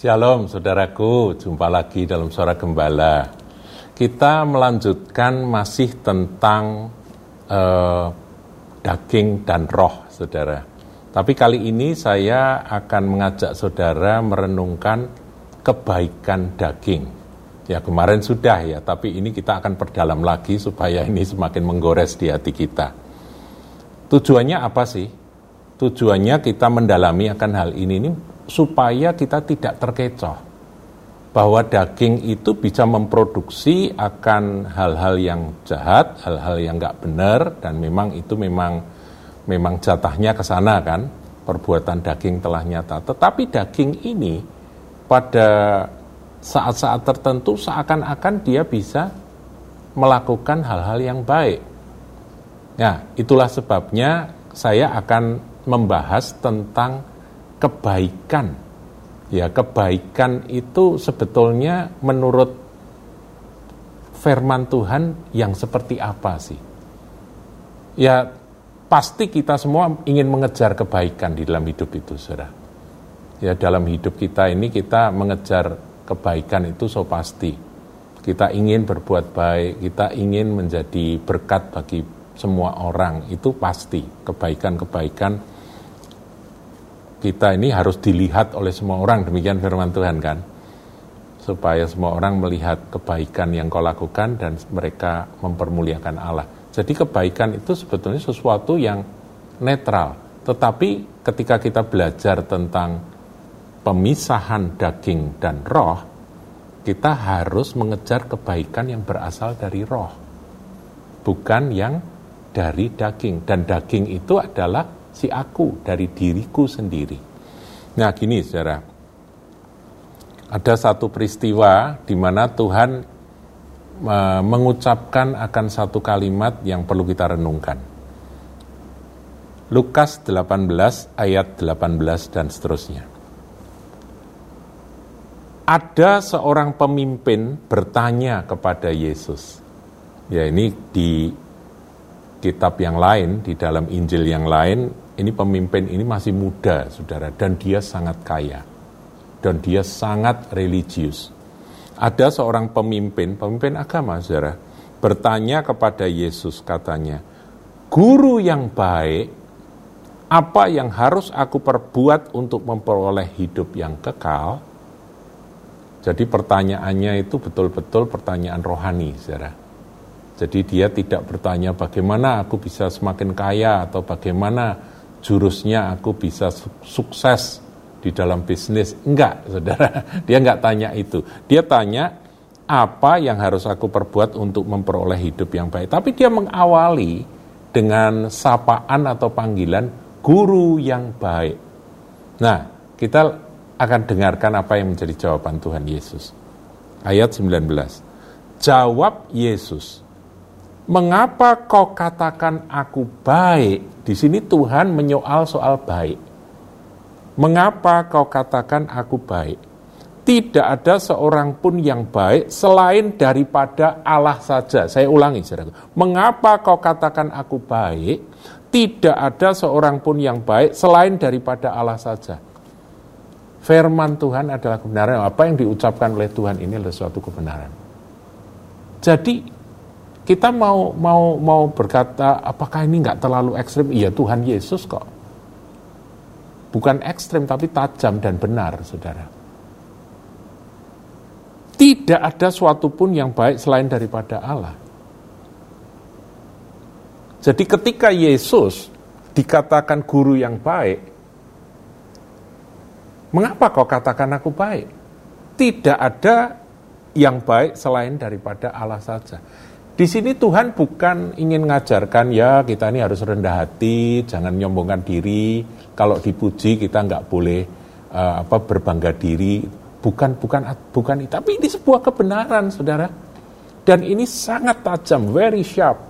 Shalom saudaraku, jumpa lagi dalam Suara Gembala. Kita melanjutkan masih tentang eh, daging dan roh, saudara. Tapi kali ini saya akan mengajak saudara merenungkan kebaikan daging. Ya kemarin sudah ya, tapi ini kita akan perdalam lagi supaya ini semakin menggores di hati kita. Tujuannya apa sih? Tujuannya kita mendalami akan hal ini, ini supaya kita tidak terkecoh bahwa daging itu bisa memproduksi akan hal-hal yang jahat, hal-hal yang nggak benar dan memang itu memang memang jatahnya ke sana kan perbuatan daging telah nyata. Tetapi daging ini pada saat-saat tertentu seakan-akan dia bisa melakukan hal-hal yang baik. Nah, itulah sebabnya saya akan membahas tentang kebaikan. Ya, kebaikan itu sebetulnya menurut firman Tuhan yang seperti apa sih? Ya, pasti kita semua ingin mengejar kebaikan di dalam hidup itu, Saudara. Ya, dalam hidup kita ini kita mengejar kebaikan itu so pasti. Kita ingin berbuat baik, kita ingin menjadi berkat bagi semua orang, itu pasti. Kebaikan-kebaikan kita ini harus dilihat oleh semua orang, demikian firman Tuhan kan. Supaya semua orang melihat kebaikan yang kau lakukan dan mereka mempermuliakan Allah. Jadi kebaikan itu sebetulnya sesuatu yang netral. Tetapi ketika kita belajar tentang pemisahan daging dan roh, kita harus mengejar kebaikan yang berasal dari roh. Bukan yang dari daging. Dan daging itu adalah si aku dari diriku sendiri. Nah gini saudara, ada satu peristiwa di mana Tuhan mengucapkan akan satu kalimat yang perlu kita renungkan. Lukas 18 ayat 18 dan seterusnya. Ada seorang pemimpin bertanya kepada Yesus. Ya ini di kitab yang lain, di dalam Injil yang lain, ini pemimpin ini masih muda, saudara, dan dia sangat kaya. Dan dia sangat religius. Ada seorang pemimpin, pemimpin agama, saudara, bertanya kepada Yesus, katanya, Guru yang baik, apa yang harus aku perbuat untuk memperoleh hidup yang kekal? Jadi pertanyaannya itu betul-betul pertanyaan rohani, saudara jadi dia tidak bertanya bagaimana aku bisa semakin kaya atau bagaimana jurusnya aku bisa sukses di dalam bisnis. Enggak, saudara. Dia enggak tanya itu. Dia tanya apa yang harus aku perbuat untuk memperoleh hidup yang baik. Tapi dia mengawali dengan sapaan atau panggilan guru yang baik. Nah, kita akan dengarkan apa yang menjadi jawaban Tuhan Yesus. Ayat 19. Jawab Yesus, Mengapa kau katakan aku baik? Di sini Tuhan menyoal soal baik. Mengapa kau katakan aku baik? Tidak ada seorang pun yang baik selain daripada Allah saja. Saya ulangi, saudara. Mengapa kau katakan aku baik? Tidak ada seorang pun yang baik selain daripada Allah saja. Firman Tuhan adalah kebenaran. Apa yang diucapkan oleh Tuhan ini adalah suatu kebenaran. Jadi kita mau mau mau berkata apakah ini nggak terlalu ekstrim? Iya Tuhan Yesus kok. Bukan ekstrim tapi tajam dan benar, saudara. Tidak ada suatu pun yang baik selain daripada Allah. Jadi ketika Yesus dikatakan guru yang baik, mengapa kau katakan aku baik? Tidak ada yang baik selain daripada Allah saja. Di sini Tuhan bukan ingin mengajarkan ya kita ini harus rendah hati, jangan nyombongkan diri. Kalau dipuji kita nggak boleh uh, apa berbangga diri. Bukan bukan bukan tapi ini sebuah kebenaran, saudara. Dan ini sangat tajam, very sharp,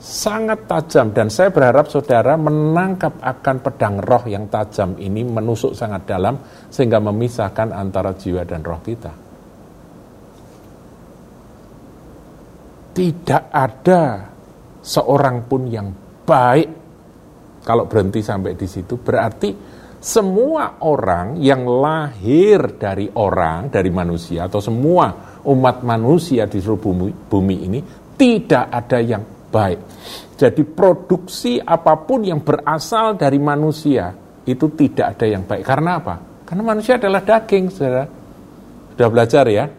sangat tajam. Dan saya berharap saudara menangkap akan pedang roh yang tajam ini menusuk sangat dalam sehingga memisahkan antara jiwa dan roh kita. Tidak ada seorang pun yang baik. Kalau berhenti sampai di situ berarti semua orang yang lahir dari orang, dari manusia, atau semua umat manusia di seluruh bumi, bumi ini, tidak ada yang baik. Jadi produksi apa pun yang berasal dari manusia, itu tidak ada yang baik. Karena apa? Karena manusia adalah daging, saudara. Sudah belajar ya?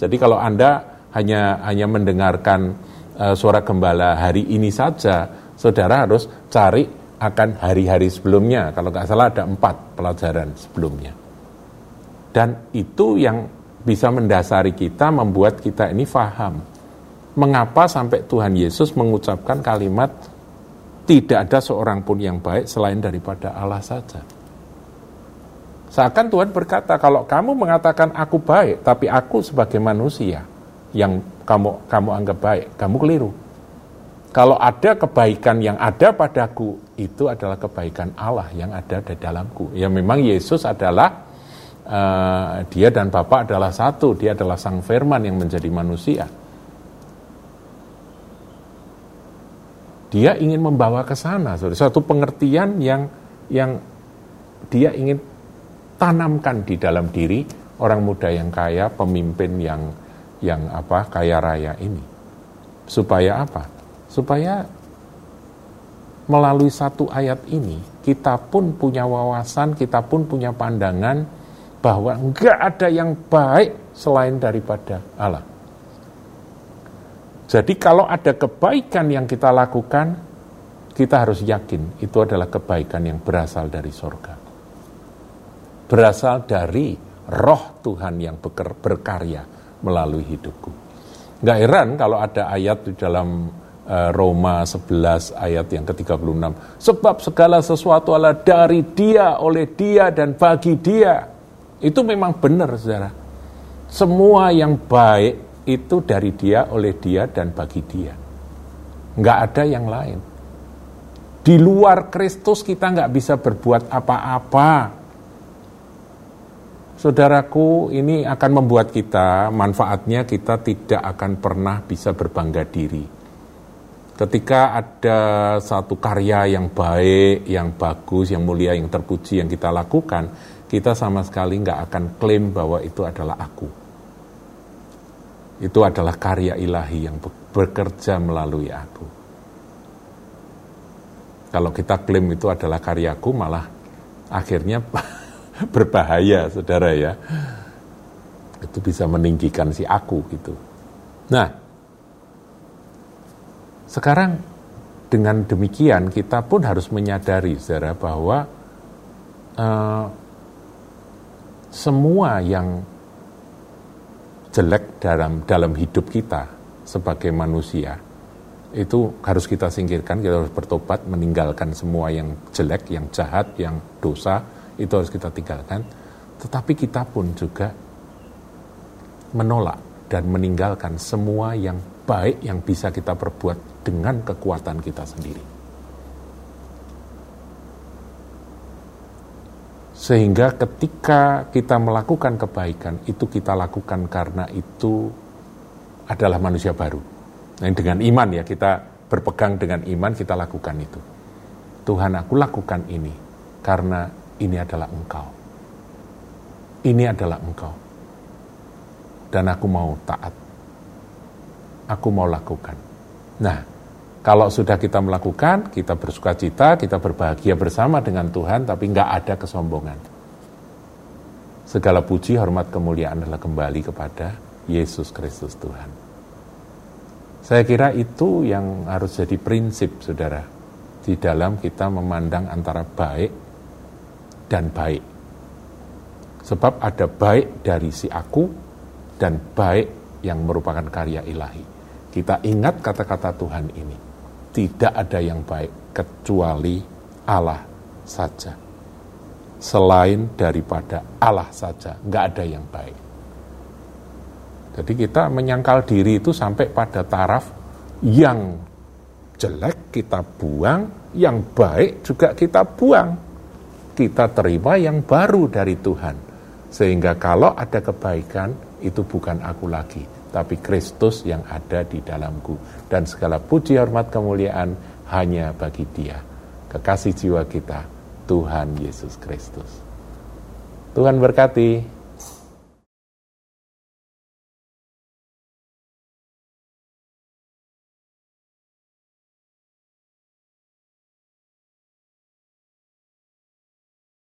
Jadi kalau Anda hanya hanya mendengarkan uh, suara gembala hari ini saja, saudara harus cari akan hari-hari sebelumnya. Kalau nggak salah ada empat pelajaran sebelumnya. Dan itu yang bisa mendasari kita, membuat kita ini faham. Mengapa sampai Tuhan Yesus mengucapkan kalimat tidak ada seorang pun yang baik selain daripada Allah saja. Seakan Tuhan berkata, kalau kamu mengatakan aku baik, tapi aku sebagai manusia yang kamu kamu anggap baik, kamu keliru. Kalau ada kebaikan yang ada padaku, itu adalah kebaikan Allah yang ada di dalamku. Ya memang Yesus adalah, uh, dia dan Bapa adalah satu, dia adalah Sang Firman yang menjadi manusia. Dia ingin membawa ke sana, suatu pengertian yang yang dia ingin tanamkan di dalam diri orang muda yang kaya, pemimpin yang yang apa kaya raya ini. Supaya apa? supaya melalui satu ayat ini kita pun punya wawasan, kita pun punya pandangan bahwa enggak ada yang baik selain daripada Allah. Jadi kalau ada kebaikan yang kita lakukan, kita harus yakin itu adalah kebaikan yang berasal dari sorga. Berasal dari roh Tuhan yang berkarya melalui hidupku. Enggak heran kalau ada ayat di dalam Eh, Roma 11 ayat yang ke-36. Sebab segala sesuatu adalah dari dia, oleh dia, dan bagi dia. Itu memang benar, saudara. Semua yang baik itu dari dia, oleh dia, dan bagi dia. Nggak ada yang lain. Di luar Kristus kita nggak bisa berbuat apa-apa. Saudaraku, ini akan membuat kita, manfaatnya kita tidak akan pernah bisa berbangga diri ketika ada satu karya yang baik, yang bagus, yang mulia, yang terpuji yang kita lakukan, kita sama sekali nggak akan klaim bahwa itu adalah aku. Itu adalah karya ilahi yang bekerja melalui aku. Kalau kita klaim itu adalah karyaku, malah akhirnya berbahaya, saudara ya. Itu bisa meninggikan si aku gitu. Nah, sekarang dengan demikian kita pun harus menyadari saudara bahwa uh, semua yang jelek dalam dalam hidup kita sebagai manusia itu harus kita singkirkan, kita harus bertobat, meninggalkan semua yang jelek, yang jahat, yang dosa, itu harus kita tinggalkan. Tetapi kita pun juga menolak dan meninggalkan semua yang baik yang bisa kita perbuat dengan kekuatan kita sendiri. Sehingga ketika kita melakukan kebaikan, itu kita lakukan karena itu adalah manusia baru. Nah, dengan iman ya, kita berpegang dengan iman, kita lakukan itu. Tuhan aku lakukan ini, karena ini adalah engkau. Ini adalah engkau. Dan aku mau taat. Aku mau lakukan. Nah, kalau sudah kita melakukan, kita bersuka cita, kita berbahagia bersama dengan Tuhan, tapi nggak ada kesombongan. Segala puji, hormat, kemuliaan adalah kembali kepada Yesus Kristus Tuhan. Saya kira itu yang harus jadi prinsip, saudara, di dalam kita memandang antara baik dan baik. Sebab ada baik dari si aku dan baik yang merupakan karya ilahi. Kita ingat kata-kata Tuhan ini tidak ada yang baik kecuali Allah saja. Selain daripada Allah saja, nggak ada yang baik. Jadi kita menyangkal diri itu sampai pada taraf yang jelek kita buang, yang baik juga kita buang. Kita terima yang baru dari Tuhan. Sehingga kalau ada kebaikan, itu bukan aku lagi, tapi Kristus yang ada di dalamku. Dan segala puji hormat kemuliaan hanya bagi dia. Kekasih jiwa kita, Tuhan Yesus Kristus. Tuhan berkati.